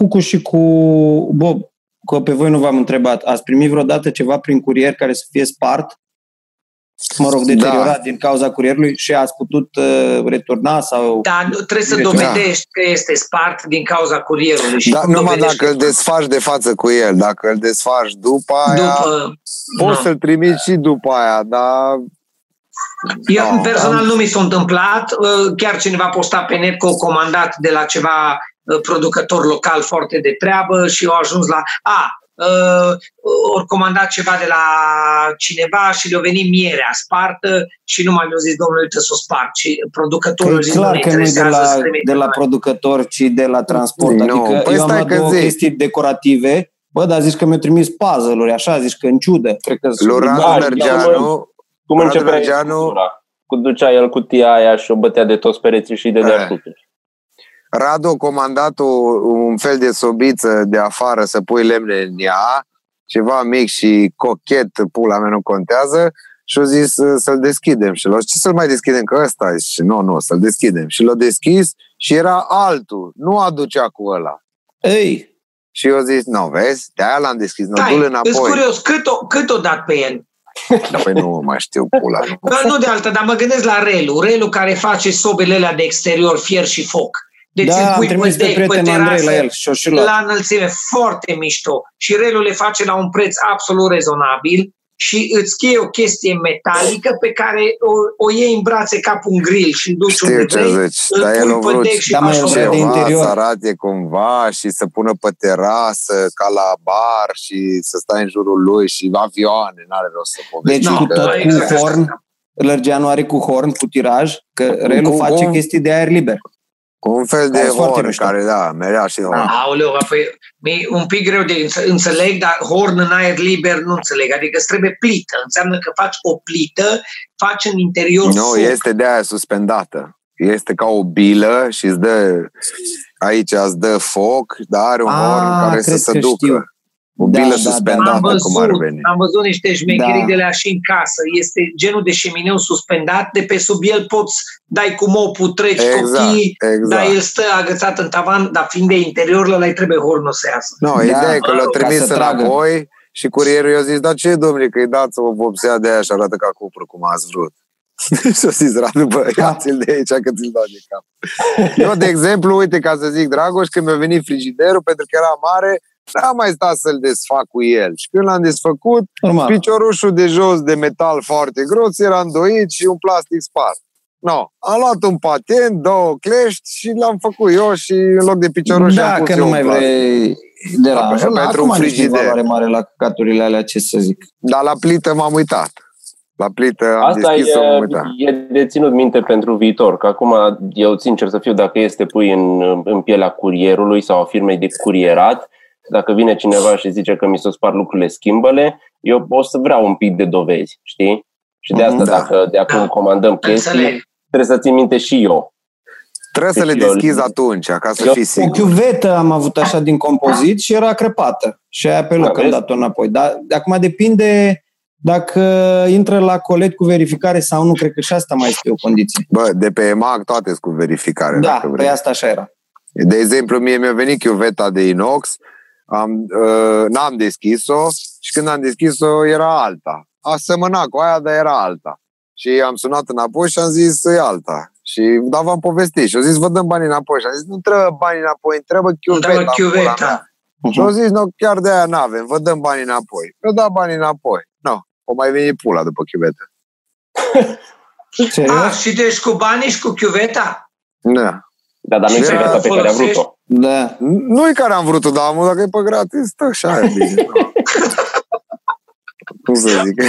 Cucu și cu Bob, că pe voi nu v-am întrebat, ați primit vreodată ceva prin curier care să fie spart? Mă rog, deteriorat da. din cauza curierului și ați putut uh, returna sau... Da, trebuie să dovedești da. că este spart din cauza curierului. Și da, numai dacă îl desfaci de față cu el, dacă îl desfaci după aia, după, poți da. să-l trimiți și după aia, dar eu no, personal am... nu mi s-a întâmplat. Uh, chiar cineva posta pe net că o comandat de la ceva uh, producător local foarte de treabă și au ajuns la... A, uh, ori comandat ceva de la cineva și le-a venit mierea spartă și nu mai le-a zis, domnule, uite să o spart. Și producătorul e clar că nu e de la, de la producător, ci de la transport. No, adică păi eu am luat două zic. chestii decorative Bă, dar zici că mi-a trimis puzzle-uri, așa, zici că în ciudă. Cred că Loran Mergeanu cum începea Drăgeanu, cu ducea el cutia aia și o bătea de toți pereții și de deasupra. Radu a comandat o, un fel de sobiță de afară să pui lemne în ea, ceva mic și cochet, pula mea nu contează, și au zis să-l deschidem. Și l ce să-l mai deschidem? Că ăsta Și nu, nu, să-l deschidem. Și l-a deschis și era altul. Nu aducea cu ăla. Ei! Și eu zis, nu, vezi? De-aia l-am deschis. Nu, du înapoi. curios, cât o, cât o dat pe el? Dar păi nu mai știu pula. Nu. Dar nu de altă, dar mă gândesc la Relu. Relu care face sobele alea de exterior, fier și foc. Deci da, am trimis pe prieten Andrei la el și și La înălțime, foarte mișto. Și Relu le face la un preț absolut rezonabil și îți cheie o chestie metalică pe care o, o iei în brațe ca un grill și duci Știu unde ce vrei, zici, dar el vrut și da, ceva, de interior. să arate cumva și să pună pe terasă ca la bar și să stai în jurul lui și avioane, n-are rost să povesti. Deci cu tot cu horn, Lărgeanu are cu horn, cu tiraj, că Relu face chestii de aer liber. Cu un fel de horn care, da, merea și horn. Aoleu, apoi, mi un pic greu de înțeleg, dar horn în aer liber nu înțeleg. Adică îți trebuie plită. Înseamnă că faci o plită, faci în interior Nu, foc. este de aia suspendată. Este ca o bilă și îți dă, aici îți dă foc, dar are un horn ah, care să se ducă. Știu. O da, bilă da, da, suspendată, am văzut, cum ar veni. Am văzut niște șmecherii da. de la și în casă. Este genul de șemineu suspendat, de pe sub el poți dai cu mopul, treci exact, copii, exact. dar el stă agățat în tavan, dar fiind de interior, la îi trebuie hornul să iasă. Nu, no, ideea e că l-a trimis înapoi și curierul i-a zis, dar ce, domnule, că-i dați o vopsea de aia și arată ca cupru, cum ați vrut. și-a zis, Radu, bă, ia-ți-l de aici că ți-l dau de cap. Eu, de exemplu, uite, ca să zic, Dragoș, când mi-a venit frigiderul, pentru că era mare, n-am mai stat să-l desfac cu el. Și când l-am desfăcut, Normal. piciorușul de jos de metal foarte gros era îndoit și un plastic spart. No, am luat un patent, două clești și l-am făcut eu și în loc de picioruș da, am pus că nu mai vrei de la da, pentru un frigider. mare la căcaturile alea, ce să zic. Dar la plită m-am uitat. La plită am Asta deschis e, e de ținut minte pentru viitor, că acum eu sincer să fiu dacă este pui în, în pielea curierului sau a firmei de curierat, dacă vine cineva și zice că mi s-o spar lucrurile, schimbăle, eu o să vreau un pic de dovezi, știi? Și de asta, da. dacă de acum comandăm chestii, Înțeleg. trebuie să țin minte și eu. Trebuie să le deschizi eu, atunci, ca să eu, fii sigur. O chiuvetă am avut așa din compozit și era crepată. Și aia pe loc da, am dat-o înapoi. Dar de acum depinde dacă intră la colet cu verificare sau nu, cred că și asta mai este o condiție. Bă, de pe EMAG toate sunt cu verificare. Da, pe păi asta așa era. De exemplu, mie mi-a venit chiuveta de inox, am, uh, n-am deschis-o și când am deschis-o era alta. A semănat cu aia, dar era alta. Și am sunat înapoi și am zis e alta. Și da, v-am povestit și au zis vă dăm bani înapoi. Și am zis nu trebuie bani înapoi, îmi trebuie chiuveta. chiuveta. Uh-huh. Și au zis nu, chiar de aia n-avem, vă dăm bani înapoi. Eu da bani înapoi. Nu, no, o mai veni pula după chiuvetă. A, și deci cu banii și cu chiuveta? Da. Da, dar nu e chiuveta pe care am vrut-o. Da. Nu e care am vrut-o, dar am dacă e pe gratis, stă așa e bine. Cum să zic?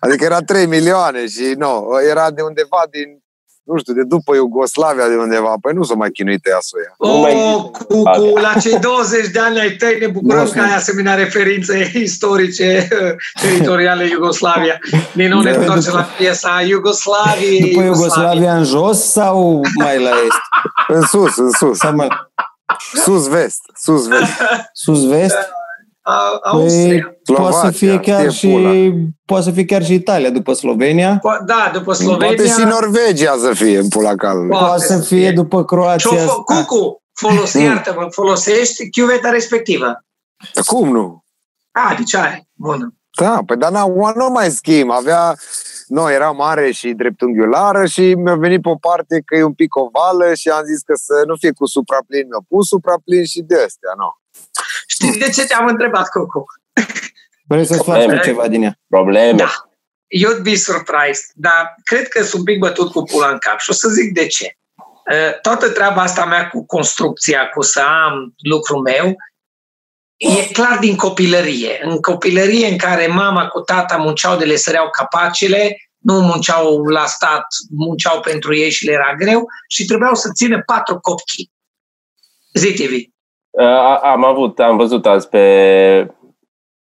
Adică era 3 milioane și nu, era de undeva din nu știu, de după Iugoslavia de undeva, păi nu s-o mai chinuit ea să o ia. Oh, cu, cu, la cei 20 de ani ai tăi ne bucurăm că ai asemenea referințe istorice teritoriale Iugoslavia. Din nou ne întoarcem la piesa Iugoslavie. După Iugoslavia în jos sau mai la est? în sus, în sus. Sau mai... Sus-vest, sus-vest. Sus-vest? Păi, poate să fie chiar și poate să fie chiar și Italia după Slovenia. Po- da, după Slovenia. Poate și Norvegia să fie în pula caldă. Poate, poate să fie, fie după Croația. Fă, Cucu, Folosi, iartă-mă, folosești chiuveta respectivă. Cum nu? A, deci ai. Bună. Da, păi dar nu mai schimb. Avea, nu, era mare și dreptunghiulară și mi-a venit pe o parte că e un pic ovală și am zis că să nu fie cu supraplin. Mi-a pus supraplin și de astea, nu. Știți de ce te-am întrebat, Coco? Vreți să-ți faci ceva din ea? Probleme. Da. You'd be surprised, dar cred că sunt un pic bătut cu pula în cap și o să zic de ce. Uh, toată treaba asta mea cu construcția, cu să am lucrul meu, e clar din copilărie. În copilărie în care mama cu tata munceau de le săreau capacele, nu munceau la stat, munceau pentru ei și le era greu și trebuiau să țină patru copii. Zi, TV. Uh, am avut, am văzut azi pe,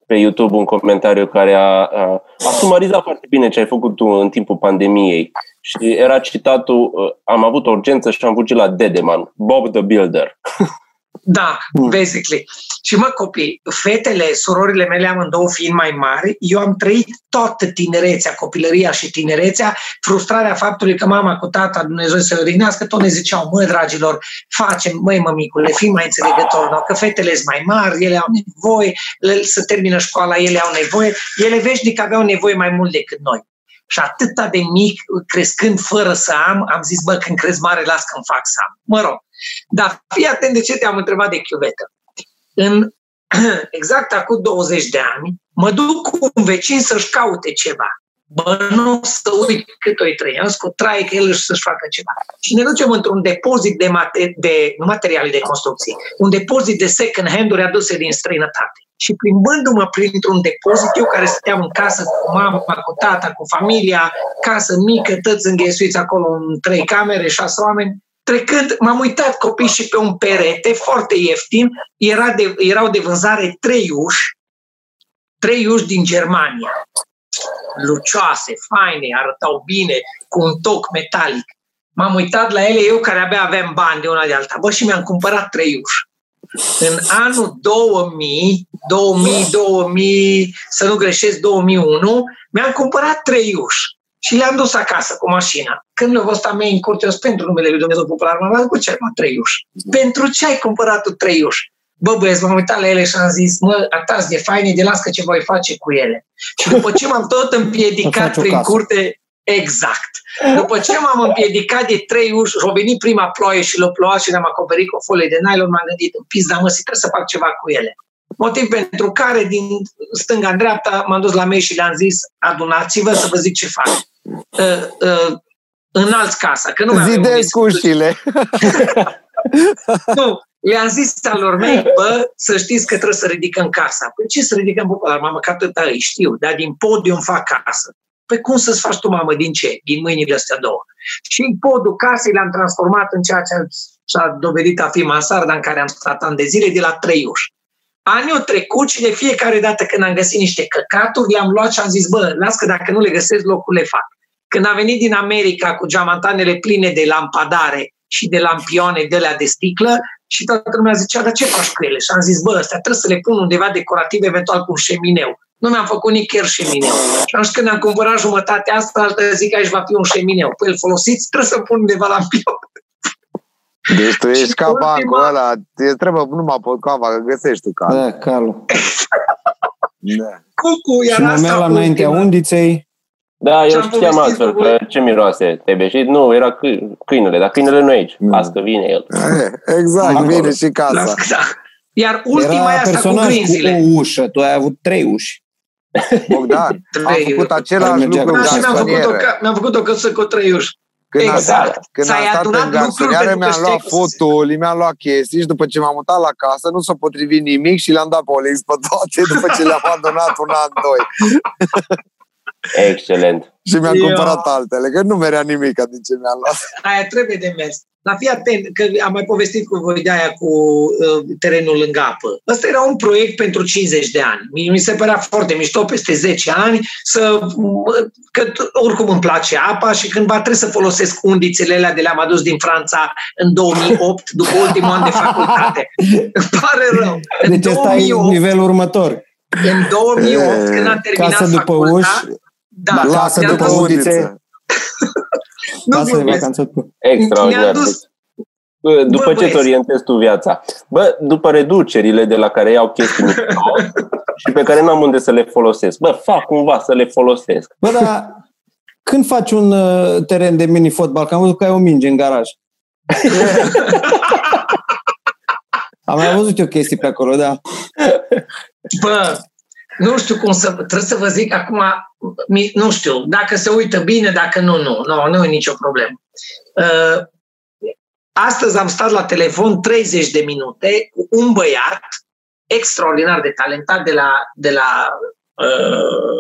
pe YouTube un comentariu care a, a, a sumarizat foarte bine ce ai făcut tu în timpul pandemiei. Și era citatul, uh, am avut urgență și am fugit la Dedeman, Bob the Builder. Da, mm. basically. Și mă, copii, fetele, surorile mele amândouă fiind mai mari, eu am trăit toată tinerețea, copilăria și tinerețea, frustrarea faptului că mama cu tata, Dumnezeu să le odihnească, tot ne ziceau, mă, dragilor, facem, măi, mămicule, fii mai înțelegător, no? că fetele sunt mai mari, ele au nevoie, să termină școala, ele au nevoie, ele veșnic aveau nevoie mai mult decât noi. Și atâta de mic, crescând fără să am, am zis, bă, când crezi mare, las că-mi fac să am. Mă rog. Dar fii atent de ce te-am întrebat de chiuvetă. În exact acum 20 de ani, mă duc cu un vecin să-și caute ceva. Bă, nu să uit cât o trăiesc, o traie că el își să-și facă ceva. Și ne ducem într-un depozit de, mate- de materiale de construcție, un depozit de second hand-uri aduse din străinătate și plimbându-mă printr-un depozit, eu care stăteam în casă cu mama, cu tata, cu familia, casă mică, toți înghesuiți acolo în trei camere, șase oameni, trecând, m-am uitat copii și pe un perete foarte ieftin, era de, erau de vânzare trei uși, trei uși din Germania, lucioase, faine, arătau bine, cu un toc metalic. M-am uitat la ele, eu care abia aveam bani de una de alta, bă, și mi-am cumpărat trei uși. În anul 2000, 2000, 2000, să nu greșesc, 2001, mi-am cumpărat trei uși și le-am dus acasă cu mașina. Când le-au văzut mea în curte, eu pentru numele lui Dumnezeu Popular, m-am luat cu ce mă, trei uși. Pentru ce ai cumpărat tu trei uși? Bă, băieți, m-am uitat la ele și am zis, mă, atați de faine, de las că ce voi face cu ele. Și după ce m-am tot împiedicat prin curte, Exact. După ce m-am împiedicat de trei uși, a venit prima ploaie și l-a plouat și ne-am acoperit cu o folie de nylon, m-am gândit, în pizda mă, trebuie să fac ceva cu ele. Motiv pentru care, din stânga în dreapta, m-am dus la mei și le-am zis, adunați-vă să vă zic ce fac. Uh, uh, înalți casa, că nu mai Zidesc ușile. nu, le-am zis alor mei, bă, să știți că trebuie să ridicăm casa. Păi ce să ridicăm popular, mamă, că atâta îi știu, dar din podium fac casă. Păi cum să-ți faci tu, mamă, din ce? Din mâinile astea două. Și podul casei le-am transformat în ceea ce s-a dovedit a fi mansarda în care am stat ani de zile, de la trei uși. Anii au trecut și de fiecare dată când am găsit niște căcaturi, le-am luat și am zis, bă, las că dacă nu le găsesc, locul le fac. Când a venit din America cu geamantanele pline de lampadare și de lampioane de la de sticlă, și toată lumea zicea, dar ce faci cu ele? Și am zis, bă, astea trebuie să le pun undeva decorativ, eventual cu un șemineu. Nu mi-am făcut nici chiar șemineu. Și atunci când am cumpărat jumătatea asta, altă zi că aici va fi un șemineu. Păi îl folosiți, trebuie să pun undeva la pion. Deci tu ești ca ultima... bancul ăla, îți trebuie numai cava, că găsești tu calul. Da, calul. da. Cucu, iar și asta la înaintea undiței. Da, eu știam altfel, că ce miroase te beșit? Nu, era câinele, dar câinele nu e aici. Mm. Asta vine el. Exact, vine și casa. Da. Iar ultima era asta cu grinzile. cu o ușă, tu ai avut trei uși. Bogdan, am făcut același lucru da, și mi-am făcut, o, mi-am făcut o căsă cu trei uși. Când exact. a stat, când a stat în garsonieră, mi-am luat fotoli, mi-am luat chestii și după ce m-am mutat la casă, nu s-a potrivit nimic și le-am dat pe Olix pe toate după ce le-am adunat un an, doi. Excelent. și mi-am Eu... cumpărat altele, că nu merea nimic din ce mi-am luat. Aia trebuie de mers. Dar fii atent, că am mai povestit cu voi de aia cu uh, terenul lângă apă. Ăsta era un proiect pentru 50 de ani. Mi, mi se părea foarte mișto peste 10 ani să, că oricum îmi place apa și cândva trebuie să folosesc undițele alea de le-am adus din Franța în 2008, după ultimul an de facultate. Îmi pare rău. În deci ăsta e nivelul următor. În 2008, când am terminat Casă după facultate, uși, da, casă după undițe. nu Asta e vacanță Extraordinar. Mi-am dus, După bă, ce te orientezi tu viața? Bă, după reducerile de la care iau chestii și pe care n-am unde să le folosesc. Bă, fac cumva să le folosesc. Bă, dar când faci un uh, teren de mini-fotbal? Că am văzut că ai o minge în garaj. am mai văzut eu chestii pe acolo, da. Bă, nu știu cum să... Trebuie să vă zic acum, nu știu, dacă se uită bine, dacă nu, nu. Nu, nu e nicio problemă. Uh, astăzi am stat la telefon 30 de minute cu un băiat extraordinar de talentat de la, de la uh,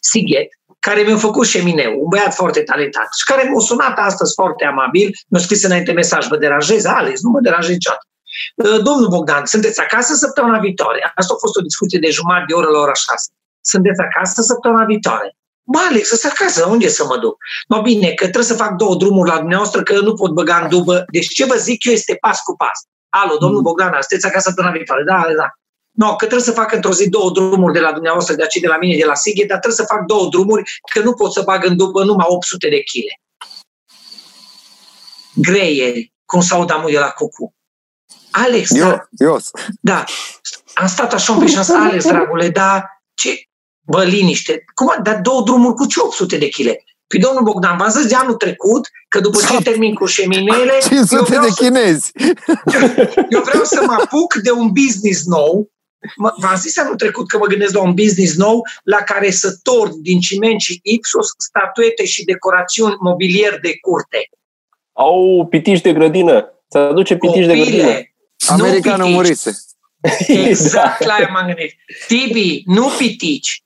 Sighet, care mi-a făcut șemineu, un băiat foarte talentat și care m-a sunat astăzi foarte amabil, mi-a scris înainte mesaj, vă deranjez, Alex, nu mă deranjez niciodată. Uh, domnul Bogdan, sunteți acasă săptămâna viitoare? Asta a fost o discuție de jumătate de oră la ora 6. Sunteți acasă săptămâna viitoare? Bă, Alex, să acasă, unde să mă duc? Mă bine, că trebuie să fac două drumuri la dumneavoastră, că nu pot băga în dubă. Deci ce vă zic eu este pas cu pas. Alo, domnul mm. Bogdan, sunteți acasă săptămâna viitoare? Da, da. No, că trebuie să fac într-o zi două drumuri de la dumneavoastră, de aici de la mine, de la Sighe, dar trebuie să fac două drumuri, că nu pot să bag în după numai 800 de kg. Greieri, cum s-au damu de la cucu. Alex, eu, da, eu. da, am stat așa un pic și am zis, Alex, dragule, da, ce, bă, liniște, cum, dar două drumuri cu ce 800 de kg? Păi domnul Bogdan, v-am zis de anul trecut că după ce termin cu șeminele... 500 de chinezi! Să, eu vreau să mă apuc de un business nou V-am zis anul trecut că mă gândesc la un business nou la care să tord din ciment și ipsos statuete și decorațiuni mobilier de curte. Au pitici de grădină. Să aduce pitici Copile, de grădină. Americanul murise. Exact la aia m-am gândit. Tibi, nu pitici.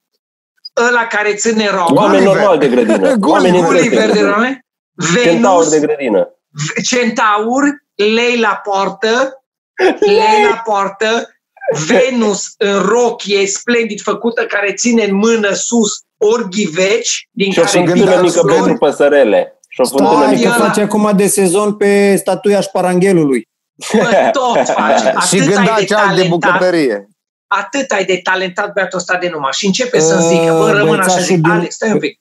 Ăla care ține roba. Oameni normal de grădină. Gulliver de grădină. Centaur de grădină. Centaur, lei la poartă, lei la poartă, Venus în rochie splendid făcută care ține în mână sus orghiveci din și care o mică pentru păsărele. Și o fântână mică face acum de sezon pe statuia șparanghelului. Bă, tot face. și gânda cea de bucătărie. Atât ai de talentat băiatul ăsta de numai. Și începe să zică, bă, rămân așa, zic, din, Alex, stai un pic.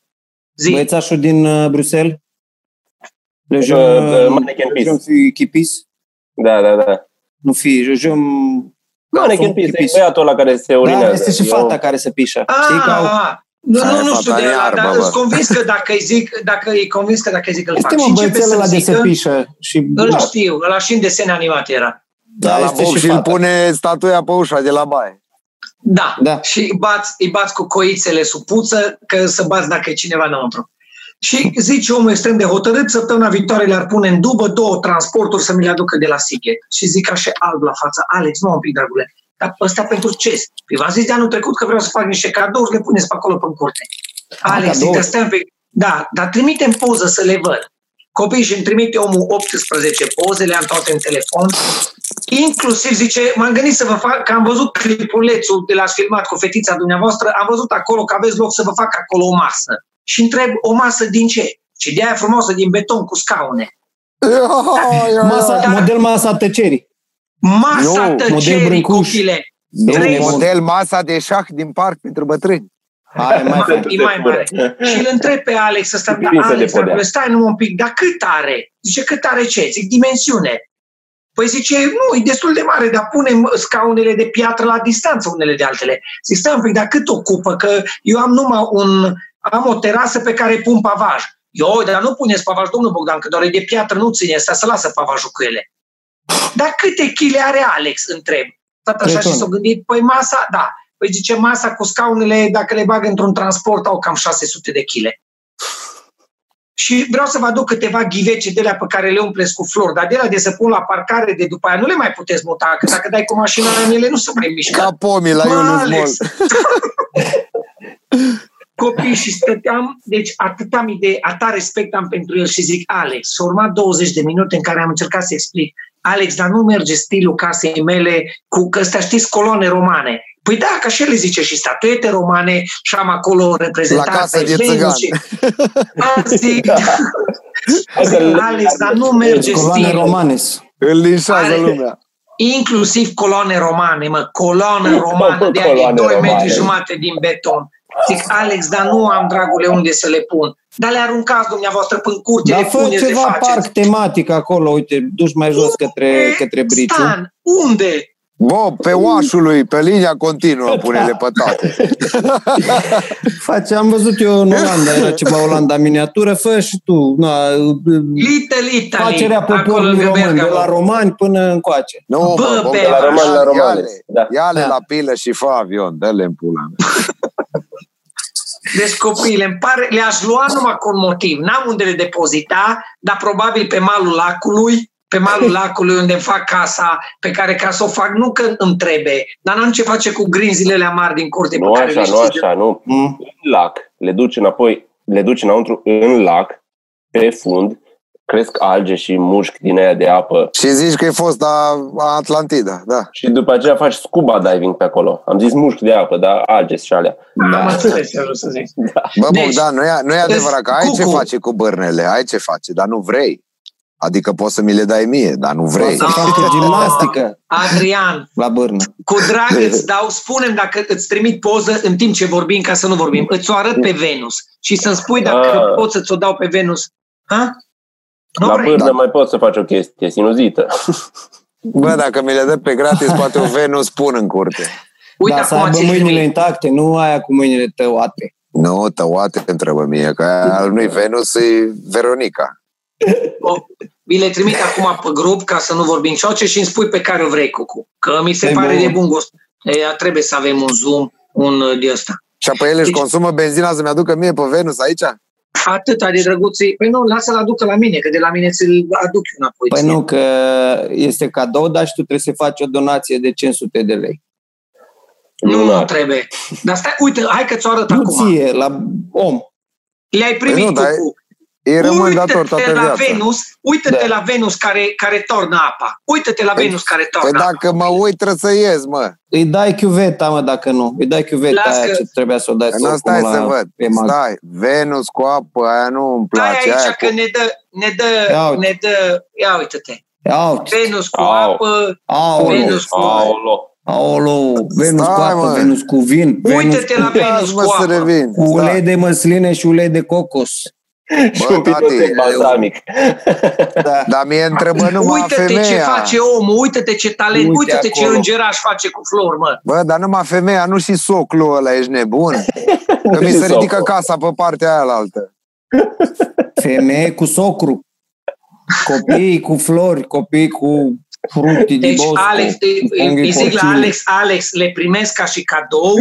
Zi. Băiețașul din uh, Bruxelles? Le uh, uh, Mannequin Piece. Da, da, da. Nu fi, je, je nu, Mannequin Peace, e băiatul ăla care se urinează. Da, este și fata care se pișă. Ah, Știi că au... Nu, nu, nu știu de ăla, dar sunt convins că dacă îi zic, dacă e convins că dacă îi zic îl fac. Este mă băiețel ăla de se pișă. Și... Îl da. știu, ăla și în desene animate era. Da, da este și, și îl pune statuia pe ușa de la baie. Da, da. și îi bați, îi bați cu coițele sub puță, că să bați dacă e cineva înăuntru. Și zice omul extrem de hotărât, săptămâna viitoare le-ar pune în dubă două transporturi să mi le aducă de la Sighet. Și zic așa alb la față, Alex, nu un pic, dragule, dar ăsta pentru ce? Păi v-am zis de anul trecut că vreau să fac niște cadouri, le puneți pe acolo pe curte. Alex, zic, stai un pic. Da, dar trimitem poză să le văd. Copiii și îmi trimite omul 18 poze, le am toate în telefon. Inclusiv, zice, m-am gândit să vă fac, că am văzut clipulețul de l-ați filmat cu fetița dumneavoastră, am văzut acolo că aveți loc să vă fac acolo o masă. Și întreb, o masă din ce? Și de aia frumoasă din beton cu scaune. Masa, model masa tăcerii. Masa nu, tăcerii, copile. Nu, model masa de șah din parc pentru bătrâni. Hai, mai, mai, e mai mare. Și îl întreb pe Alex ăsta, da, Alex, dragule, stai numai un pic, dar cât are? Zice, cât are ce? Zic, dimensiune. Păi zice, nu, e destul de mare, dar punem scaunele de piatră la distanță unele de altele. Zic, stai un pic, dar cât ocupă? Că eu am numai un, am o terasă pe care pun pavaj. Eu, dar nu puneți pavaj, domnul Bogdan, că doar e de piatră, nu ține asta, să lasă pavajul cu ele. Dar câte chile are Alex, întreb. Tot așa și s-a gândit, păi masa, da, păi zice masa cu scaunele, dacă le bag într-un transport, au cam 600 de chile. Și vreau să vă aduc câteva ghivece de alea pe care le umpleți cu flori, dar de la de să pun la parcare de după aia nu le mai puteți muta, că dacă dai cu mașina în ele nu se mai mișcă. Ca pomii la Iulius Copii și stăteam, deci atât am idee, atâta respect am pentru el și zic, Alex, s-a urmat 20 de minute în care am încercat să explic Alex, dar nu merge stilul casei mele cu, că ăstea știți, coloane romane. Păi da, că așa le zice și statuete romane și am acolo reprezentanța. La casă de țigan. Și... zic, da. Alex, dar nu merge coloane stilul. romane. Îl linșează lumea. Inclusiv coloane romane, mă, coloană romană de aia 2 metri jumate din beton. Zic, Alex, dar nu am, dragule, unde să le pun. Dar le aruncați dumneavoastră până curte, Dar le fă puneți, le ceva faceți. parc tematic acolo, uite, duci mai jos către, către Briciu. Stan, unde? Bă, pe oașului, pe linia continuă, pune-le pe toate. Face, am văzut eu în Olanda, era ceva Olanda miniatură, fă și tu. Na, Little Italy, facerea acolo poporului lângă român, de Bergamo. la romani până încoace. Nu, Bă, mă, pe bă, De la romani la romani. Ia-le, Da. ia-le Da. la pilă și fă avion, dă-le în pula mea. Deci copiile, îmi pare, le-aș lua numai cu un motiv. N-am unde le depozita, dar probabil pe malul lacului, pe malul lacului unde îmi fac casa, pe care ca să o fac, nu că îmi trebuie, dar n-am ce face cu grinzile mari din curte. Nu pe care așa, le nu știți. așa, nu. Mm? În lac, le duci înapoi, le duci înăuntru în lac, pe fund, cresc alge și mușchi din aia de apă Și zici că e fost la Atlantida, da. și după aceea faci scuba diving pe acolo. Am zis mușchi de apă, dar alge și alea. Am înțeles ce vreau să zic. Bă, Deci, Bogdan, nu e, nu e adevărat că ai ce cucu. face cu bârnele, ai ce face, dar nu vrei. Adică poți să mi le dai mie, dar nu vrei. Să facă gimnastică Adrian, la bârnă. cu drag îți dau, spunem dacă îți trimit poză în timp ce vorbim, ca să nu vorbim. Îți o arăt pe Venus și să-mi spui dacă Ah. poți să-ți o dau pe Venus. Ha? Nu La vrei? bârnă Da. mai poți să faci o chestie sinuzită. Bă, dacă mi le dă pe gratis, poate o Venus pun în curte. Uite Dar să acum aibă ți mâinile intacte, nu aia cu mâinile tăuate. Nu, tăuate întrebă mie, că aia al nu-i Venus, e Veronica. O, vi le trimit acum pe grup ca să nu vorbim șoce și îmi spui pe care o vrei, Cucu. Că mi se E pare bun. de bun gust. E, trebuie să avem un zoom, un uh, de ăsta. Și apoi el își Deci- consumă benzina să-mi aducă mie pe Venus aici? Atâta de drăguții. Păi nu, lasă-l aducă la mine, că de la mine ți-l aduc eu înapoi. Păi ție. nu, că este cadou, dar și tu trebuie să faci o donație de 500 de lei. nu, nu Lunar. trebuie. Dar stai, uite, hai că ți-o arăt Nu acum. ție, la om. Le-ai primit, Păi nu, dar Cucu. Îi rămân Uită-te dator toată la viața. Venus, uită-te Da. la Venus care, care tornă apa. Uită-te la Păi- Venus care Păi tornă apa. dacă mă uit, trebuie să ies, mă. Îi dai chiuveta, mă, dacă nu. Îi dai chiuveta Las aia că- ce trebuia să o dai. Nu, să o stai pun să la văd. EMAG. Stai, Venus cu apă, aia nu îmi Stai place. aici Aia că cu... ne dă, ne dă, Ia uite. ne dă, ia uite-te. Au, Venus cu Au. apă, au, Venus cu Aolo. Aolo, Venus cu Stai, apă, mă. Venus cu vin, Venus Uită-te la cu, Venus mă cu să apă. revin. cu ulei Stai. de măsline și ulei de cocos. Și Bă, un pic tati, de balsamic. Da. Dar mie întrebă numai Uită-te femeia. ce face omul, uită-te ce talent, Uite uită-te ce acolo. îngeraș face cu flori, mă. Bă, dar numai femeia, nu și soclul ăla, ești nebun? Că mi Și se ridică socul. casa pe partea aia altă. Femeie cu socru. Copii cu flori, copii cu fructi din Deci, bosco, Alex, cu funghi îi zic la porcini. Alex, Alex, le primesc ca și cadou,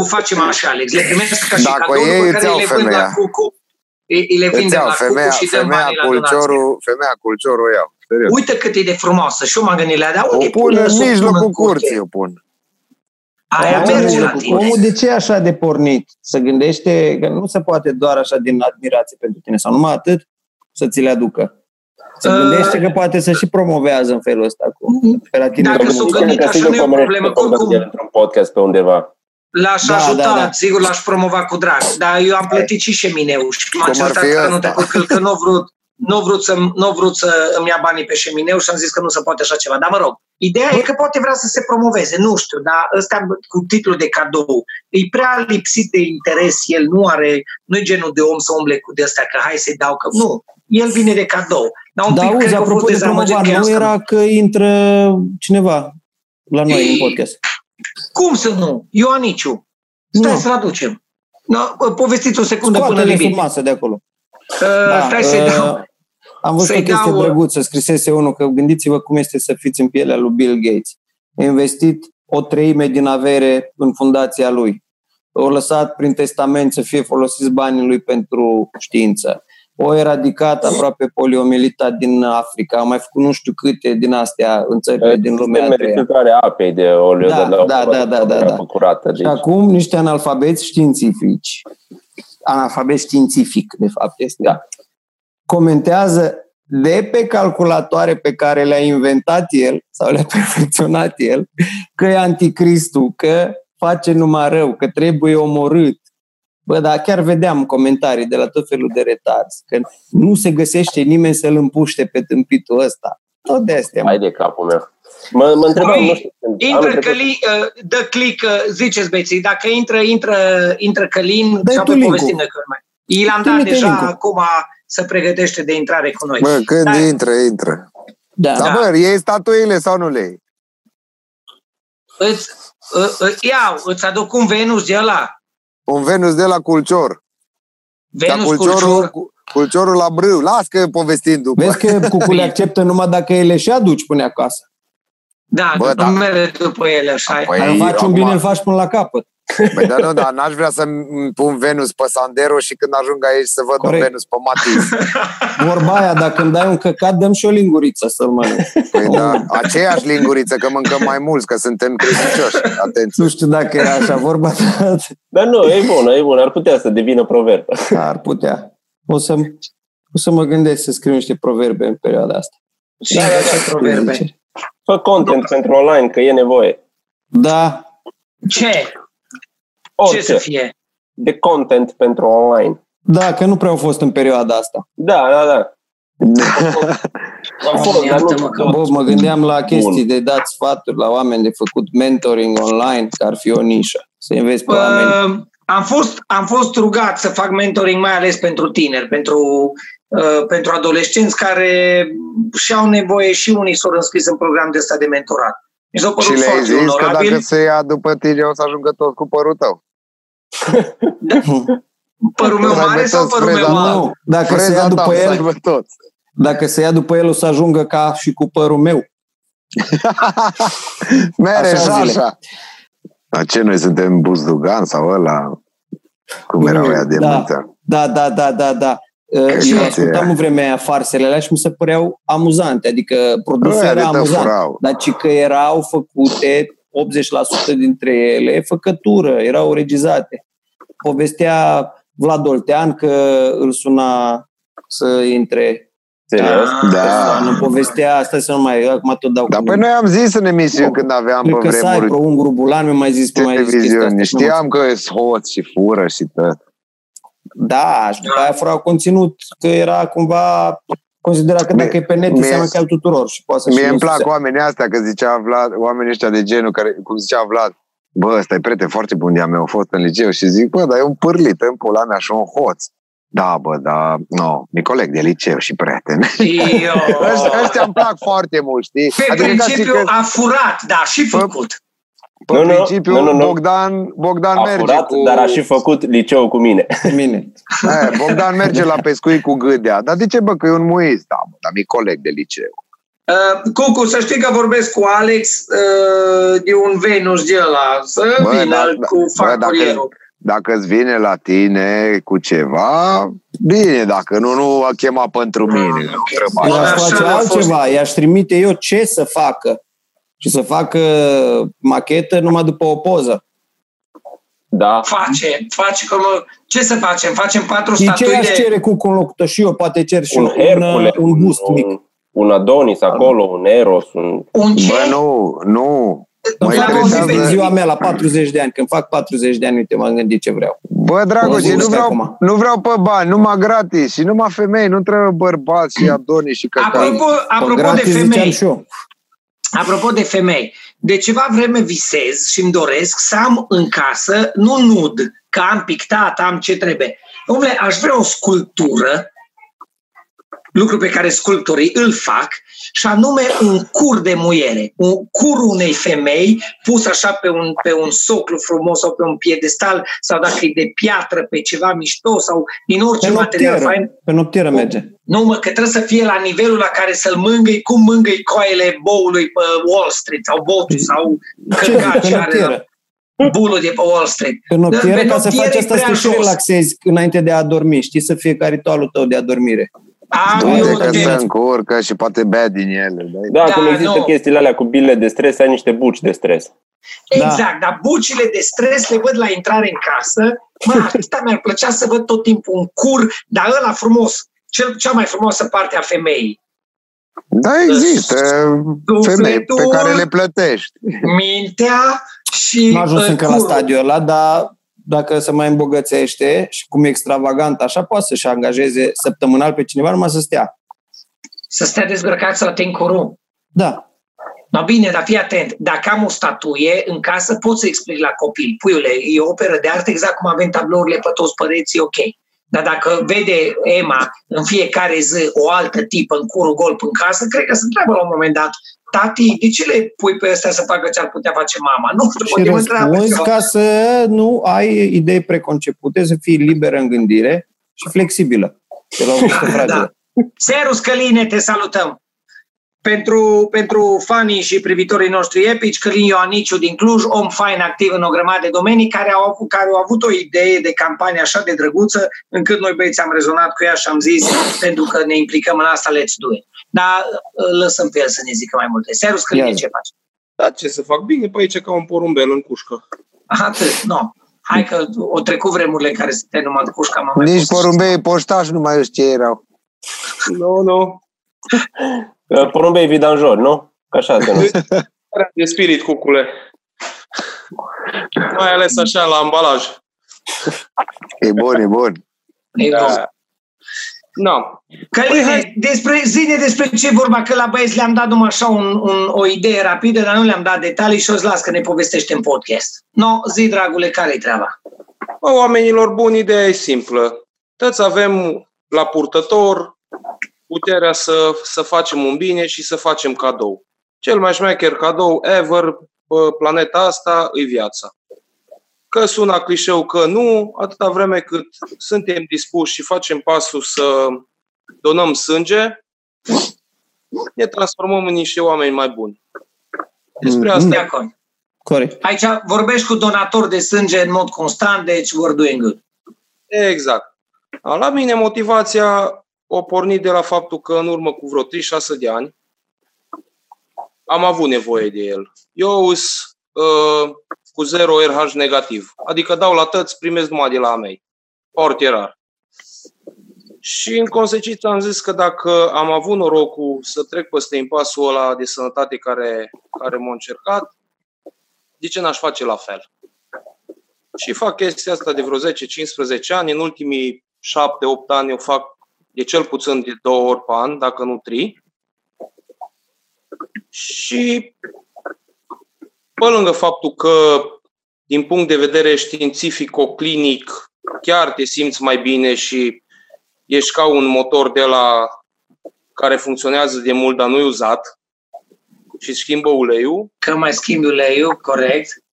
o facem așa, Alex, le primesc ca și Dacă cadou, ei după îți care iau le vând femeia. la cucu, îi îi le Îți vindem iau la femeia, cucu și dăm femeia banii la donație. culciorul, femeia culciorul o iau. Serios. Uite cât e de frumoasă și eu m-am gândit la ea, dar O unde pun în să o pun mijlocul în curte? curții, o pun. Aia Omul- merge la tine. Omul de ce e așa de pornit? Să gândește că nu se poate doar așa din admirație pentru tine sau numai atât să ți le aducă. Se Uh, gândește că poate să și promovează în felul ăsta cu pe la tine. Dacă cu- s-o gândit Că așa, sigur nu e o pomenește problemă, pe oricum. el într-un podcast pe undeva. L-aș Da, ajuta, da, da. sigur l-aș promova cu drag, dar eu am plătit și șemineu și m-a Cum ar certat fi anul ăsta? trecut că, că nu a vrut, nu a vrut, să, nu a vrut să îmi ia banii pe șemineu și am zis că nu se poate așa ceva. Dar mă rog, ideea e că poate vrea să se promoveze, nu știu, dar ăsta cu titlul de cadou, e prea lipsit de interes, el nu are, nu e genul de om să umble cu de astea, că hai să-i dau, că nu, el vine de cadou. Dar un Da, pic cred auzi, că a fost apropo de dezamăgit promovare, că i-am nu scăpat. era că intră cineva la noi Ei, în podcast. Cum să nu? Ioaniciu. Stai Nu. să-l aducem. No, povestiți o secundă până Scoate-le limit. sub masă de acolo. Uh, stai să-i uh, dau. Am văzut să-i o chestie dau, uh, drăguță, scrisese unul că gândiți-vă cum este să fiți în pielea lui Bill Gates. A investit o treime din avere în fundația lui. O lăsat prin testament să fie folosiți banii lui pentru știință. O eradicat aproape poliomielita din Africa. A mai făcut nu știu câte din astea în țările din lumea a treia. Reciclare apei de oleo Da, de la da, da, da, da, da. apă curată. Și Deci, acum niște analfabeți științifici, analfabet științific, de fapt, este, Da. comentează de pe calculatoare pe care le-a inventat el sau le-a perfecționat el, că e anticristul, că face numai rău, că trebuie omorât. Bă, dar chiar vedeam comentarii de la tot felul de retarzi, că nu se găsește nimeni să-l împuște pe tâmpitul ăsta. Tot de astea. mă. hai de capul meu. Mă, mă întrebam, Ui, nu știu, când- Intră anul trecut- Călin, uh, dă click, uh, ziceți beții, dacă intră, intră, intră Călin, Dai și tu apoi link-ul. povestim de mai. I l-am dat Trimite deja, link-ul. acum se pregătește de intrare cu noi. Bă, când Da. intră, intră. Da. Dar Da. bă, iei statuile sau nu le iei? Îți, uh, uh, iau, îți aduc un Venus de ăla. Un Venus de la Culcior. Dar Venus Culciorul, Culcior. cu- Culciorul la brâu. Las că povestim după. Vezi că cucul le acceptă numai dacă îi le și aduci până acasă. Da, Bă, Bă, da. nu merge după ele așa. Păi, Păi, faci un acum- bine, îl faci până la capăt. Păi, dar nu, dar n-aș vrea să-mi pun Venus pe Sandero și când ajung aici să văd Corect. un Venus pe Matiz. Vorba aia, dacă îmi dai un căcat, dăm și o linguriță să-l mănânc. Păi da, aceeași linguriță, că mâncăm mai mulți, că suntem credincioși. Atenție. Nu știu dacă era așa vorba, dar Dar nu, e bună, e bună, ar putea să devină proverb. ar putea. O să, o să mă gândesc să scriu niște proverbe în perioada asta. Și da, ce proverbe. Fă content pentru online, că e nevoie. Da, Ce? Ce Orice. să fie? De content pentru online. da, că nu prea au fost în perioada asta. Da, da, da. Am fost, dar Iartă-mă nu, că- Bă, mă gândeam la chestii Bun. de dat sfaturi la oameni, de făcut mentoring online, că ar fi o nișă. Să înveți pe oameni. Uh, am, fost, am fost rugat să fac mentoring mai ales pentru tineri, pentru, uh, pentru adolescenți care și-au nevoie și unii s-au înscris în program de ăsta de mentorat. Mi s-a Și părut le-ai foarte zis că onorabil. dacă se ia după tine o să ajungă tot cu părul tău. Părul meu Să aibă mare sau toți părul meu freza ta. alb? Nu, dacă se Freza ia ta după să el, aibă toți. dacă se ia după el, o să ajungă ca și cu părul meu. Mere Așa și zile. așa. Dar ce, noi suntem Buzdugan sau ăla? Cum erau ea de Da. multă? Da, da, da, da, da. Eu ce ascultam e? în vremea aia farsele alea și mi se păreau amuzante, adică produsul Ăia de era amuzant, furau. dar ci că erau făcute 80% dintre ele făcătură, erau regizate. Povestea Vlad Oltean că îl suna să intre. serios. Da. Nu povestea, asta să nu mai, acum tot dau Dar cu- păi noi am zis în emisiuni Nu. când aveam Cred pe că Saipro, vremuri Ungru Bulan, mi-a mai zis, mi-a mai zis chestia asta. televiziuni. și nu mă- Știam că sunt hoți și fură și tot. Da, și după aia fără conținut, că era cumva considerat că dacă Mie- e pe net, mie- înseamnă că e al tuturor și poate să Mie și îmi nu plac se- oamenii astea, că zicea Vlad, oamenii ăștia de genul, care, cum zicea Vlad, bă, ăsta e prieten foarte bun de-a meu, a fost în liceu și zic, bă, dar e un pârlit în pula mea și un hoț. Da, bă, da, nu, mi coleg de liceu și prieten. Eu... Ăștia, ăștia îmi plac foarte mult, știi? Pe ca și principiu când, a furat, da, și făcut. Pe Nu, nu, principiu, nu, nu, nu. Bogdan, Bogdan A merge furat, cu... dar a și făcut liceu cu mine. Cu mine. Eh, Bogdan merge la pescuit cu gâdea. Dar de ce, bă, că e un muist? Da, bă, dar mi coleg de liceu. Uh, Cucu, să știi că vorbesc cu Alex uh, de un Venus de ăla, să Bă, vină da, cu bă, fac dacă- curierul. Dacă îți vine la tine cu ceva, bine, dacă nu, nu a chema pentru mine. Ah, nu ok. trebuie Eu Bă, aș așa. așa face a fost. altceva, i-aș trimite eu ce să facă și să facă machetă numai după o poză. Da. Face, face cum... Ce să facem? Facem patru Și ce statui aș de... cere cu înlocută și eu? Poate cer și Un eu Hercule, un, un bust mic. un, un Adonis acolo, un Eros, un... Un ce? Bă, nu, nu. Îmi Mă fac o zi interesează- pe ziua mea la 40 de ani. Când fac 40 de ani, uite, m-am gândit ce vreau. Bă, Dragoș, O eu nu zi vreau, acum. nu vreau pe bani, numai gratis și numai femei, nu trebuie bărbați și adoni și căcat. Apropo, apropo de gratis ziceam femei, și eu. Apropo de femei, de ceva vreme visez și îmi doresc să am în casă, nu nud, că am pictat, am ce trebuie. Dom'le, aș vrea o sculptură, lucru pe care sculptorii îl fac, și anume un cur de muiere, un cur unei femei pus așa pe un, pe un soclu frumos sau pe un piedestal sau dacă e de piatră, pe ceva mișto sau din orice Pe material noptieră, fain. pe noptieră merge. Nu, mă, că trebuie să fie la nivelul la care să-l mângâi, cum mângâi coaile boului pe Wall Street sau botul sau Ce? căcat Pe ce are la noptieră. bulul de pe Wall Street. Pe noptieră, Pe ca să noptieră faci e asta, prea să te și jos. relaxezi înainte de a dormi. Știi să fie ca ritualul tău de a dormire. Am Doamne, eu Uite că de... se încurcă și poate bea din ele. Da? Da, Da, cum există nu. chestiile alea cu bile de stres, ai niște buci de stres. Exact, Da. dar bucile de stres le văd la intrare în casă. Mă, asta mi-ar plăcea să văd tot timpul un cur, dar ăla frumos, cel, cea mai frumoasă parte a femeii. Da, există femei pe Sufletul, care le plătești. Mintea și Nu a ajuns uh, încă la curul. stadiul ăla, dar dacă se mai îmbogățește și cum e extravagant așa, poate să-și angajeze săptămânal pe cineva numai să stea. Să stea dezbrăcat să ating curul. Da. No bine, dar fii atent. Dacă am o statuie în casă, pot să explic la copil. Puiule, e o operă de artă exact cum avem tablourile pe toți păreții, ok. Dar dacă vede Emma în fiecare zi o altă tipă în curul golf în casă, cred că se întreabă la un moment dat, tati, de ce le pui pe ăstea să facă ce ar putea face mama? Nu știu, și răspunzi ca să nu ai idei preconcepute, să fii liberă în gândire și flexibilă. Da, da. Serus Căline, te salutăm! Pentru, pentru fanii și privitorii noștri epici, Călin Ioaniciu din Cluj, om fain activ în o grămadă de domenii, care au, avut, care au avut o idee de campanie așa de drăguță, încât noi băieți am rezonat cu ea și am zis, pentru că ne implicăm în asta, let's do it. Dar lăsăm pe el să ne zică mai multe. Serus Călin, ce faci? Da, ce să fac? Bine pe aici ca un porumbel în cușcă. Atât, nu. No. Hai că o trecut vremurile care se te numai în cușcă. Nici porumbei poștași nu mai știu ce erau. Nu, nu. Porumbei vidanjori, nu? Ca așa se numește. De spirit, cucule. Mai ales așa, la ambalaj. E bun, e bun. E da. bun. No. Căline, păi, despre, zine despre ce vorba, că la băieți le-am dat numai așa un, un, o idee rapidă, dar nu le-am dat detalii și o să las că ne povestește în podcast. No, zi, dragule, care-i treaba? Bă, oamenilor buni, ideea e simplă. Toți avem la purtător puterea să, să facem un bine și să facem cadou. Cel mai șmecher cadou ever pe planeta asta e viața. Că sună clișeu că nu, atâta vreme cât suntem dispuși și facem pasul să donăm sânge, ne transformăm în niște oameni mai buni. Despre asta. De acord. Corect. Aici vorbești cu donator de sânge în mod constant, deci we're doing good. Exact. La mine motivația o pornit de la faptul că în urmă cu vreo 3-6 de ani am avut nevoie de el. Eu sunt uh, cu 0 RH negativ, adică dau la tăți, primesc numai de la mei. Foarte rar. Și în consecință am zis că dacă am avut norocul să trec peste impasul ăla de sănătate care, care m-a încercat, de ce n-aș face la fel? Și fac chestia asta de vreo 10-15 ani. În ultimii 7-8 ani o fac de cel puțin de două ori pe an, dacă nu trei. Și pe lângă faptul că din punct de vedere științifico-clinic chiar te simți mai bine și ești ca un motor de la care funcționează de mult, dar nu e uzat și schimbă uleiul. Că mai schimbi uleiul, corect.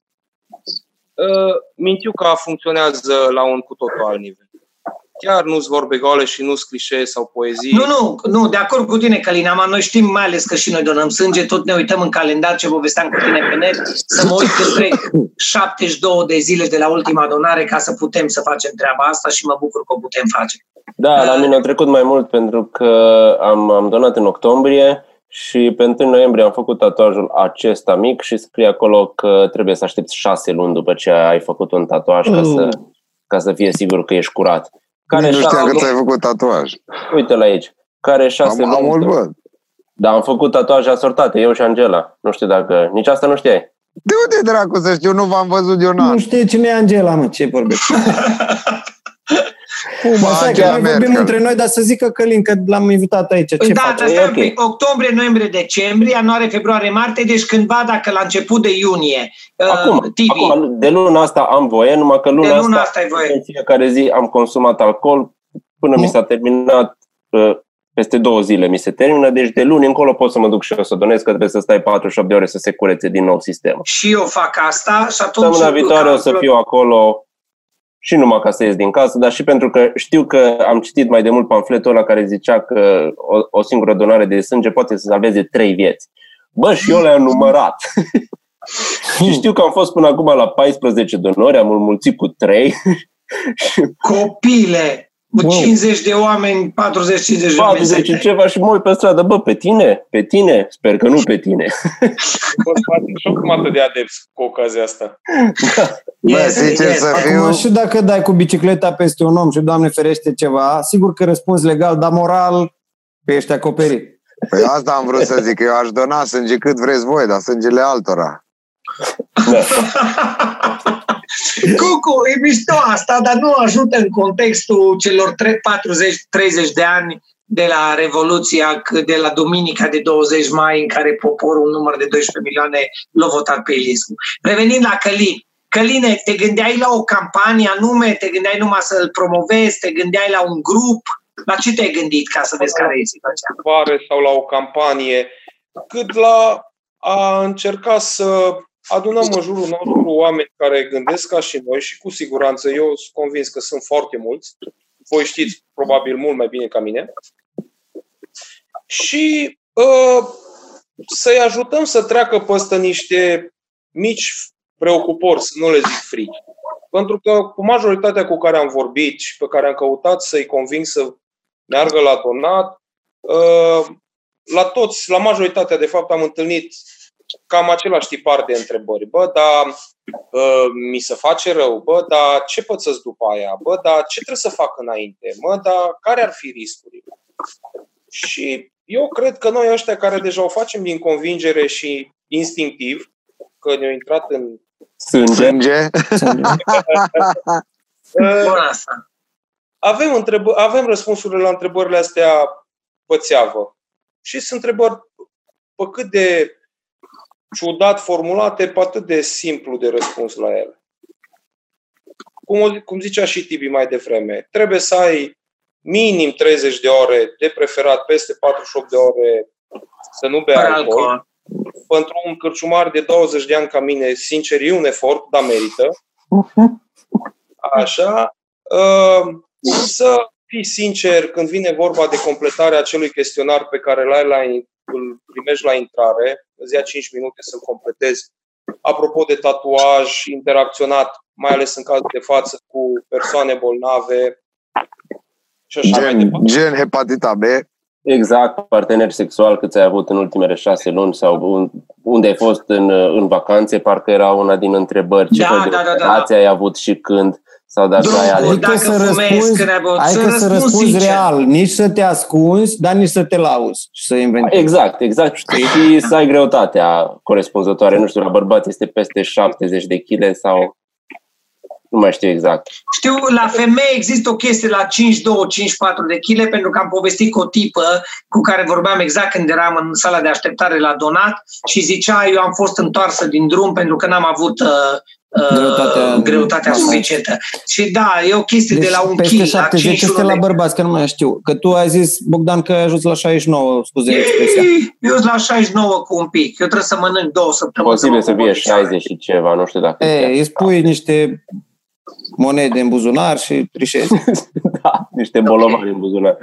Uh, Mintiuca funcționează la un cu totul alt nivel chiar nu-s vorbe goale și nu-s clișee sau poezii. Nu, nu, nu, de acord cu tine, Călina, mă, noi știm mai ales că și noi donăm sânge, tot ne uităm în calendar ce povesteam cu tine pe net, să mă uit că trec 72 de zile de la ultima donare ca să putem să facem treaba asta și mă bucur că o putem face. Da, la mine a trecut mai mult pentru că am, am donat în octombrie și pe 1 noiembrie am făcut tatuajul acesta mic și scrie acolo că trebuie să aștepți șase luni după ce ai făcut un tatuaj ca să, ca să fie sigur că ești curat. Care nu știam că ți-ai făcut tatuaj. Uite la aici. Care șase am, am văd. Da, am făcut tatuaje asortate, eu și Angela. Nu știu dacă... Nici asta nu știai. De unde dracu să știu? Nu v-am văzut eu Nu știe cine e Angela, mă, ce vorbești? Cum, Asta că noi vorbim între noi, dar să zică Călin că l-am invitat aici. Ce da, face? Asta okay. octombrie, noiembrie, decembrie, ianuarie, februarie, martie, deci cândva dacă la început de iunie uh, acum, uh, TV. Acum, de luna asta am voie, numai că luna, de luna asta, asta ai voie. în fiecare zi am consumat alcool până mi s-a terminat uh, peste două zile mi se termină, deci de luni încolo pot să mă duc și eu să donez, că trebuie să stai 48 de ore să se curețe din nou sistemul. Și eu fac asta și atunci... Săptămâna viitoare o să fiu acolo și numai ca să ies din casă, dar și pentru că știu că am citit mai de mult pamfletul ăla care zicea că o, o singură donare de sânge poate să salveze trei vieți. Bă, și eu le-am numărat. și știu că am fost până acum la 14 donori, am înmulțit cu 3. Copile! Wow. 50 de oameni, 40-50 de 40 de ceva și mă pe stradă, bă, pe tine? Pe tine? Sper că nu pe tine. Poți face și cum atât de adept cu ocazia asta. Da. Bă, yes, sincer yes. să fiu... Acum și dacă dai cu bicicleta peste un om și, Doamne ferește, ceva, sigur că răspunzi legal, dar moral că ești acoperit. Păi asta am vrut să zic, eu aș dona sânge cât vreți voi, dar sângele altora. Da. Cucu, e mișto asta, dar nu ajută în contextul celor 40-30 de ani de la Revoluția, de la Duminica de 20 mai, în care poporul, un număr de 12 milioane, l-a votat pe Iliescu. Revenind la Călin, Căline, te gândeai la o campanie anume, te gândeai numai să-l promovezi, te gândeai la un grup, la ce te-ai gândit ca să vezi care e situația? Sau la o campanie, cât la a încerca să adunăm în jurul nostru oameni care gândesc ca și noi și cu siguranță eu sunt convins că sunt foarte mulți. Voi știți probabil mult mai bine ca mine. Și uh, să-i ajutăm să treacă peste niște mici preocupări, să nu le zic frici. Pentru că cu majoritatea cu care am vorbit și pe care am căutat să-i conving să meargă la donat, uh, la toți, la majoritatea, de fapt, am întâlnit cam același tipar de întrebări. Bă, dar uh, mi se face rău, bă, dar ce pățesc după aia, bă, dar ce trebuie să fac înainte, bă, dar care ar fi riscurile? Și eu cred că noi ăștia care deja o facem din convingere și instinctiv, că ne-au intrat în sânge, sânge. Bun asta. Avem, întrebă- avem răspunsurile la întrebările astea pățeavă. Și sunt întrebări pe cât de ciudat formulate, pe atât de simplu de răspuns la ele. Cum, cum zicea și Tibi mai devreme, trebuie să ai minim 30 de ore, de preferat peste 48 de ore, să nu bea alcool. alcool. Pentru un cărciumar de 20 de ani ca mine, sincer, e un efort, dar merită. Așa. Uh, să fii sincer când vine vorba de completarea acelui chestionar pe care l-ai la, îl primești la intrare, îți ia 5 minute să-l completezi. Apropo de tatuaj, interacționat, mai ales în cazul de față cu persoane bolnave și așa gen, mai departe. Gen hepatita B. Exact, partener sexual cât ai avut în ultimele șase luni sau unde ai fost în, în vacanțe, parcă era una din întrebări. Ce da, fel de da, da, da. ai avut și când? Sau dacă Drumul, ai ales. Dacă să răspunzi, ai că să răspunzi sincer. real, nici să te ascunzi, dar nici să te lauzi și să inventezi. Exact, exact. Și să ai greutatea corespunzătoare. Nu știu, la bărbați este peste 70 de kg sau nu mai știu exact. Știu, la femei există o chestie la 5-2-5-4 de kg, pentru că am povestit cu o tipă cu care vorbeam exact când eram în sala de așteptare la donat și zicea, eu am fost întoarsă din drum pentru că n-am avut uh, greutatea, greutatea suficientă. Și da, e o chestie deci de la un peste kg 70 la este la bărbați, că nu mai știu. Că tu ai zis, Bogdan, că ai ajuns la 69, scuze Ei, expresia. Eu sunt la 69 cu un pic. Eu trebuie să mănânc două săptămâni. Posibil să fie 60 și ceva, nu știu dacă... E, îți spui niște monede în buzunar și trișezi. da, niște bolovani în buzunar.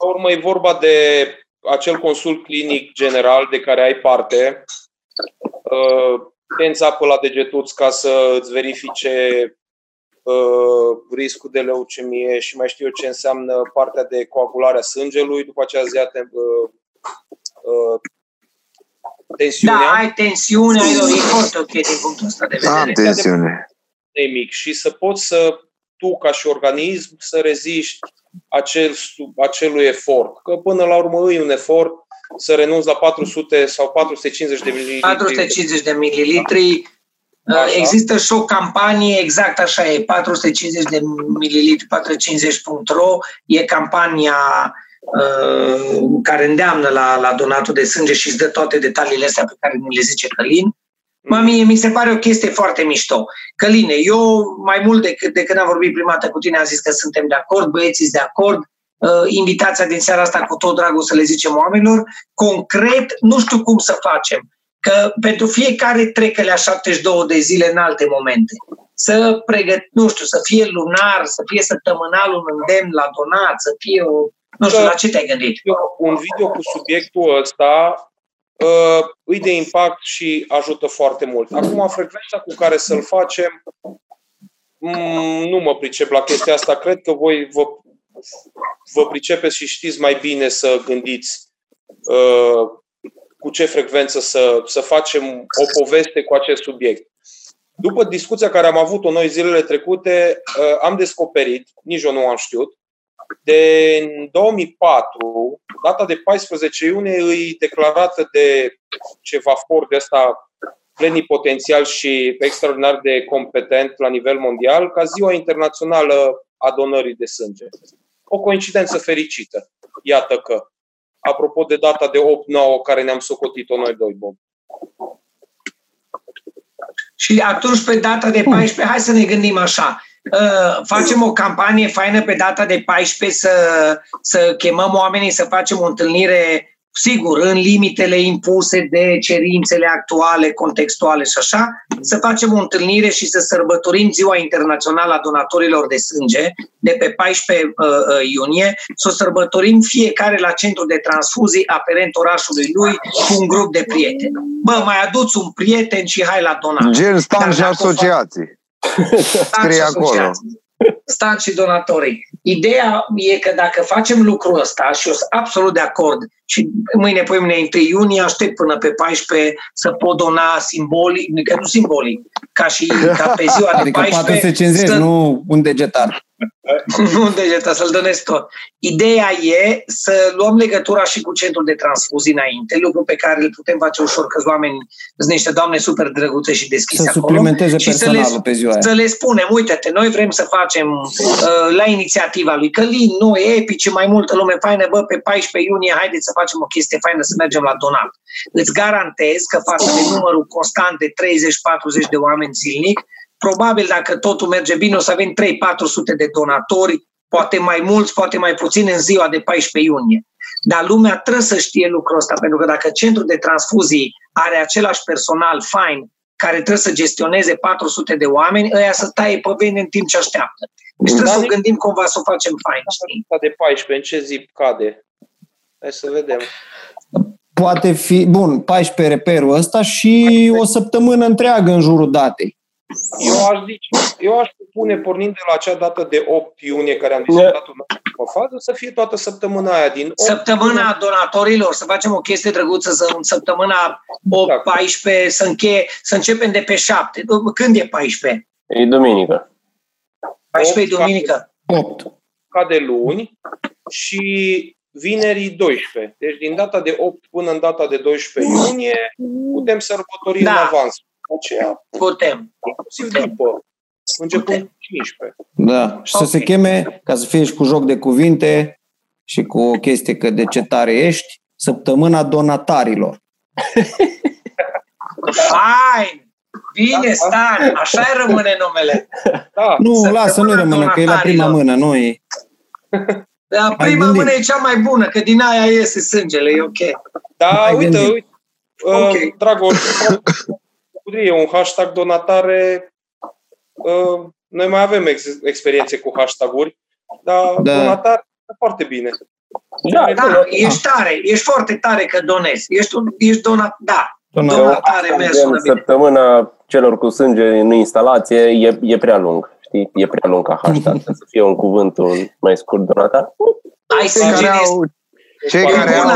La urmă e vorba de acel consult clinic general de care ai parte. Uh, te înțapă la degetuț ca să îți verifice uh, riscul de leucemie și mai știu eu ce înseamnă partea de coagulare a sângelui, după aceea zi uh, uh, tensiunea. Da, ai tensiune, ai o foarte ok din punctul ăsta de vedere. Am tensiune mic și să poți să, tu ca și organism, să reziști acel, acelui efort. Că până la urmă e un efort să renunți la 400 sau 450 de mililitri. 450 de mililitri. Așa. Există și o campanie, exact așa e, 450 de mililitri, 450.ro, e campania uh, care îndeamnă la, la donatul de sânge și îți dă toate detaliile astea pe care mi le zice Călin. Mă, mie mi se pare o chestie foarte mișto. Căline, eu mai mult decât de când am vorbit prima dată cu tine am zis că suntem de acord, băieții de acord, uh, invitația din seara asta cu tot dragul să le zicem oamenilor. Concret, nu știu cum să facem, că pentru fiecare trec la 72 de zile în alte momente. Să pregăt, nu știu, să fie lunar, să fie săptămânal un îndemn la donat, să fie o... Nu știu, la ce te-ai gândit? Un video cu subiectul ăsta uh, îi de impact și ajută foarte mult. Acum, frecvența cu care să-l facem, mm, nu mă pricep la chestia asta. Cred că voi vă, vă pricepeți și știți mai bine să gândiți uh, cu ce frecvență să, să facem o poveste cu acest subiect. După discuția care am avut-o noi zilele trecute, uh, am descoperit, nici eu nu am știut, de în 2004, data de 14 iunie, e declarată de ceva for de asta plenipotențial și extraordinar de competent la nivel mondial ca Ziua Internațională a Donării de Sânge. O coincidență fericită. iată că. Apropo de data de 8-9 care ne-am socotit-o noi doi, Bob. Și atunci, pe data de 14, hai să ne gândim așa. Uh, facem o campanie faină pe data de 14 să, să chemăm oamenii să facem o întâlnire sigur, în limitele impuse de cerințele actuale, contextuale și așa, să facem o întâlnire și să sărbătorim Ziua Internațională a Donatorilor de Sânge de pe 14 uh, uh, iunie, să o sărbătorim fiecare la centru de transfuzii aferent orașului lui cu un grup de prieteni. Bă, mai aduți un prieten și hai la donat. Gen stan și asociații. Scrie acolo. Asociații stat și donatorii. Ideea e că dacă facem lucrul ăsta și eu sunt absolut de acord și mâine, pe mâine, 1 iunie, aștept până pe 14 să pot dona simbolic, nu simbolic, ca și ca pe ziua de adică 14. 450, să... nu un degetar. nu degeta, să-l dănesc tot. Ideea e să luăm legătura și cu centrul de transfuzii înainte, lucru pe care îl putem face ușor, că oameni sunt niște doamne super drăguțe și deschise să acolo. suplimenteze și personalul să le, pe ziua aia. Să le spunem, uite-te, noi vrem să facem uh, la inițiativa lui Călin, noi epice, mai multă lume faină, bă, pe 14 iunie, haideți să facem o chestie faină, să mergem la donat. Îți garantez că față de numărul constant de 30-40 de oameni zilnic, Probabil dacă totul merge bine o să avem 3-400 de donatori, poate mai mulți, poate mai puțini în ziua de 14 iunie. Dar lumea trebuie să știe lucrul ăsta, pentru că dacă centrul de transfuzii are același personal fain care trebuie să gestioneze 400 de oameni, ăia să taie pe vene în timp ce așteaptă. Deci trebuie să o gândim cumva să o facem fain. Știi? de 14, în ce zi cade? Hai să vedem. Poate fi, bun, 14 reperul ăsta și o săptămână întreagă în jurul datei. Eu aș zice, eu aș propune, pornind de la acea dată de 8 iunie care am discutat-o în fază, să fie toată săptămâna aia din 8 Săptămâna donatorilor, să facem o chestie drăguță, să în săptămâna 8-14, să, încheie, să începem de pe 7. Când e 14? E duminică. 14 e duminică. 8. Ca de luni și vinerii 12. Deci din data de 8 până în data de 12 iunie putem sărbători da. în avans aceea putem. Inclusiv după, începând cu 15. Da, și okay. să se cheme, ca să fie și cu joc de cuvinte și cu o chestie că de ce tare ești, săptămâna donatarilor. Fain! Bine, Stan, așa rămâne numele. Da. Nu, Săptămâna lasă, nu rămâne, că e la prima mână, nu e... Da, prima mână e cea mai bună, că din aia iese sângele, e ok. Da, Mai uite, uite, okay. uh, Dragoș, bucurie, un hashtag donatare. Uh, noi mai avem ex- experiențe cu hashtag-uri, dar da. donatare foarte bine. Da, da, ești tare, ești foarte tare că donezi. Ești, un, ești donat, da, donatare mergi În săptămâna celor cu sânge în instalație e, e prea lung, știi? E prea lung ca hashtag, să fie un cuvânt mai scurt donatar. Ai sânge care au, cei care au,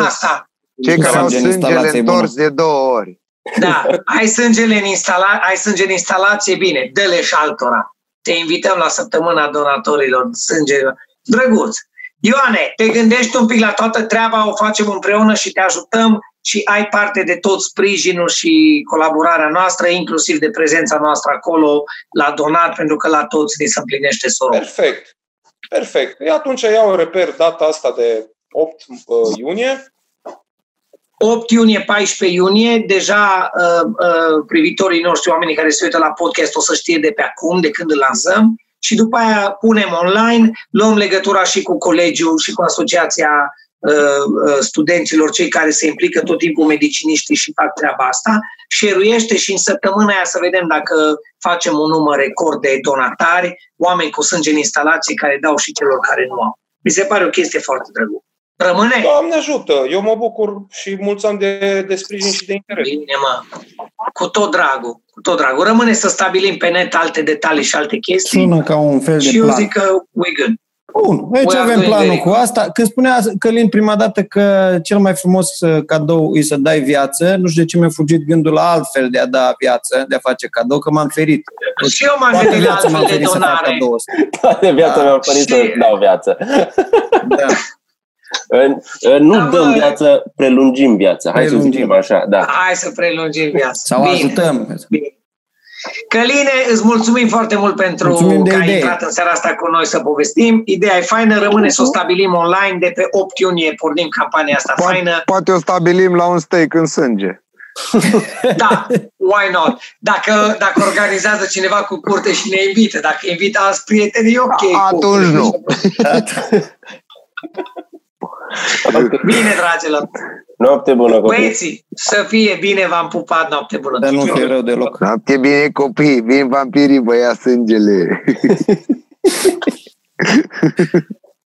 cei care au sângele întors de două ori. Da, ai sângele în, instala- ai sânge în instalație, bine, dă-le și altora. Te invităm la săptămâna donatorilor sânge. Drăguț! Ioane, te gândești un pic la toată treaba, o facem împreună și te ajutăm și ai parte de tot sprijinul și colaborarea noastră, inclusiv de prezența noastră acolo la donat, pentru că la toți ne se împlinește sorul. Perfect. Perfect. Eu atunci iau reper data asta de 8 uh, iunie 8 iunie, 14 iunie, deja uh, uh, privitorii noștri, oamenii care se uită la podcast, o să știe de pe acum, de când îl lansăm. Și după aia punem online, luăm legătura și cu colegiul și cu asociația uh, uh, studenților, cei care se implică tot timpul mediciniștii și fac treaba asta, șeruiește și în săptămâna aia să vedem dacă facem un număr record de donatari, oameni cu sânge în instalație care dau și celor care nu au. Mi se pare o chestie foarte drăguță. Rămâne? Doamne ajută! Eu mă bucur și mulți ani de, de sprijin și de interes. Bine, mă. Cu tot dragul. Cu tot dragul. Rămâne să stabilim pe net alte detalii și alte chestii. Sună ca un fel de și plan. eu zic că we good. Bun, aici We avem planul cu asta. Când spunea Călin prima dată că cel mai frumos uh, cadou e să dai viață, nu știu de ce mi-a fugit gândul la altfel de a da viață, de a face cadou, că m-am ferit. Și eu m-am gândit la altfel de donare. Toată viața da. mi-am ferit și... să dau viață. Da. Nu da, dăm viață, prelungim viața. Hai prelungim. să zicem așa. Da. Hai să prelungim viața. Sau Bine. ajutăm. Bine. Căline, îți mulțumim foarte mult pentru Mulțumim de că ai idee. intrat în seara asta cu noi să povestim. Ideea e faină, rămâne să o stabilim online. De pe 8 iunie pornim campania asta faină. Poate, poate o stabilim la un steak în sânge. Da, why not? Dacă, dacă organizează cineva cu curte și ne invită, dacă invită alți prieteni, e ok. Atunci nu. Bine, dragilor. Noapte bună, copii! Băieții, să fie bine, v-am pupat, noapte bună. Dar nu fie rău deloc. Noapte bine, copii, vin vampirii, băia sângele.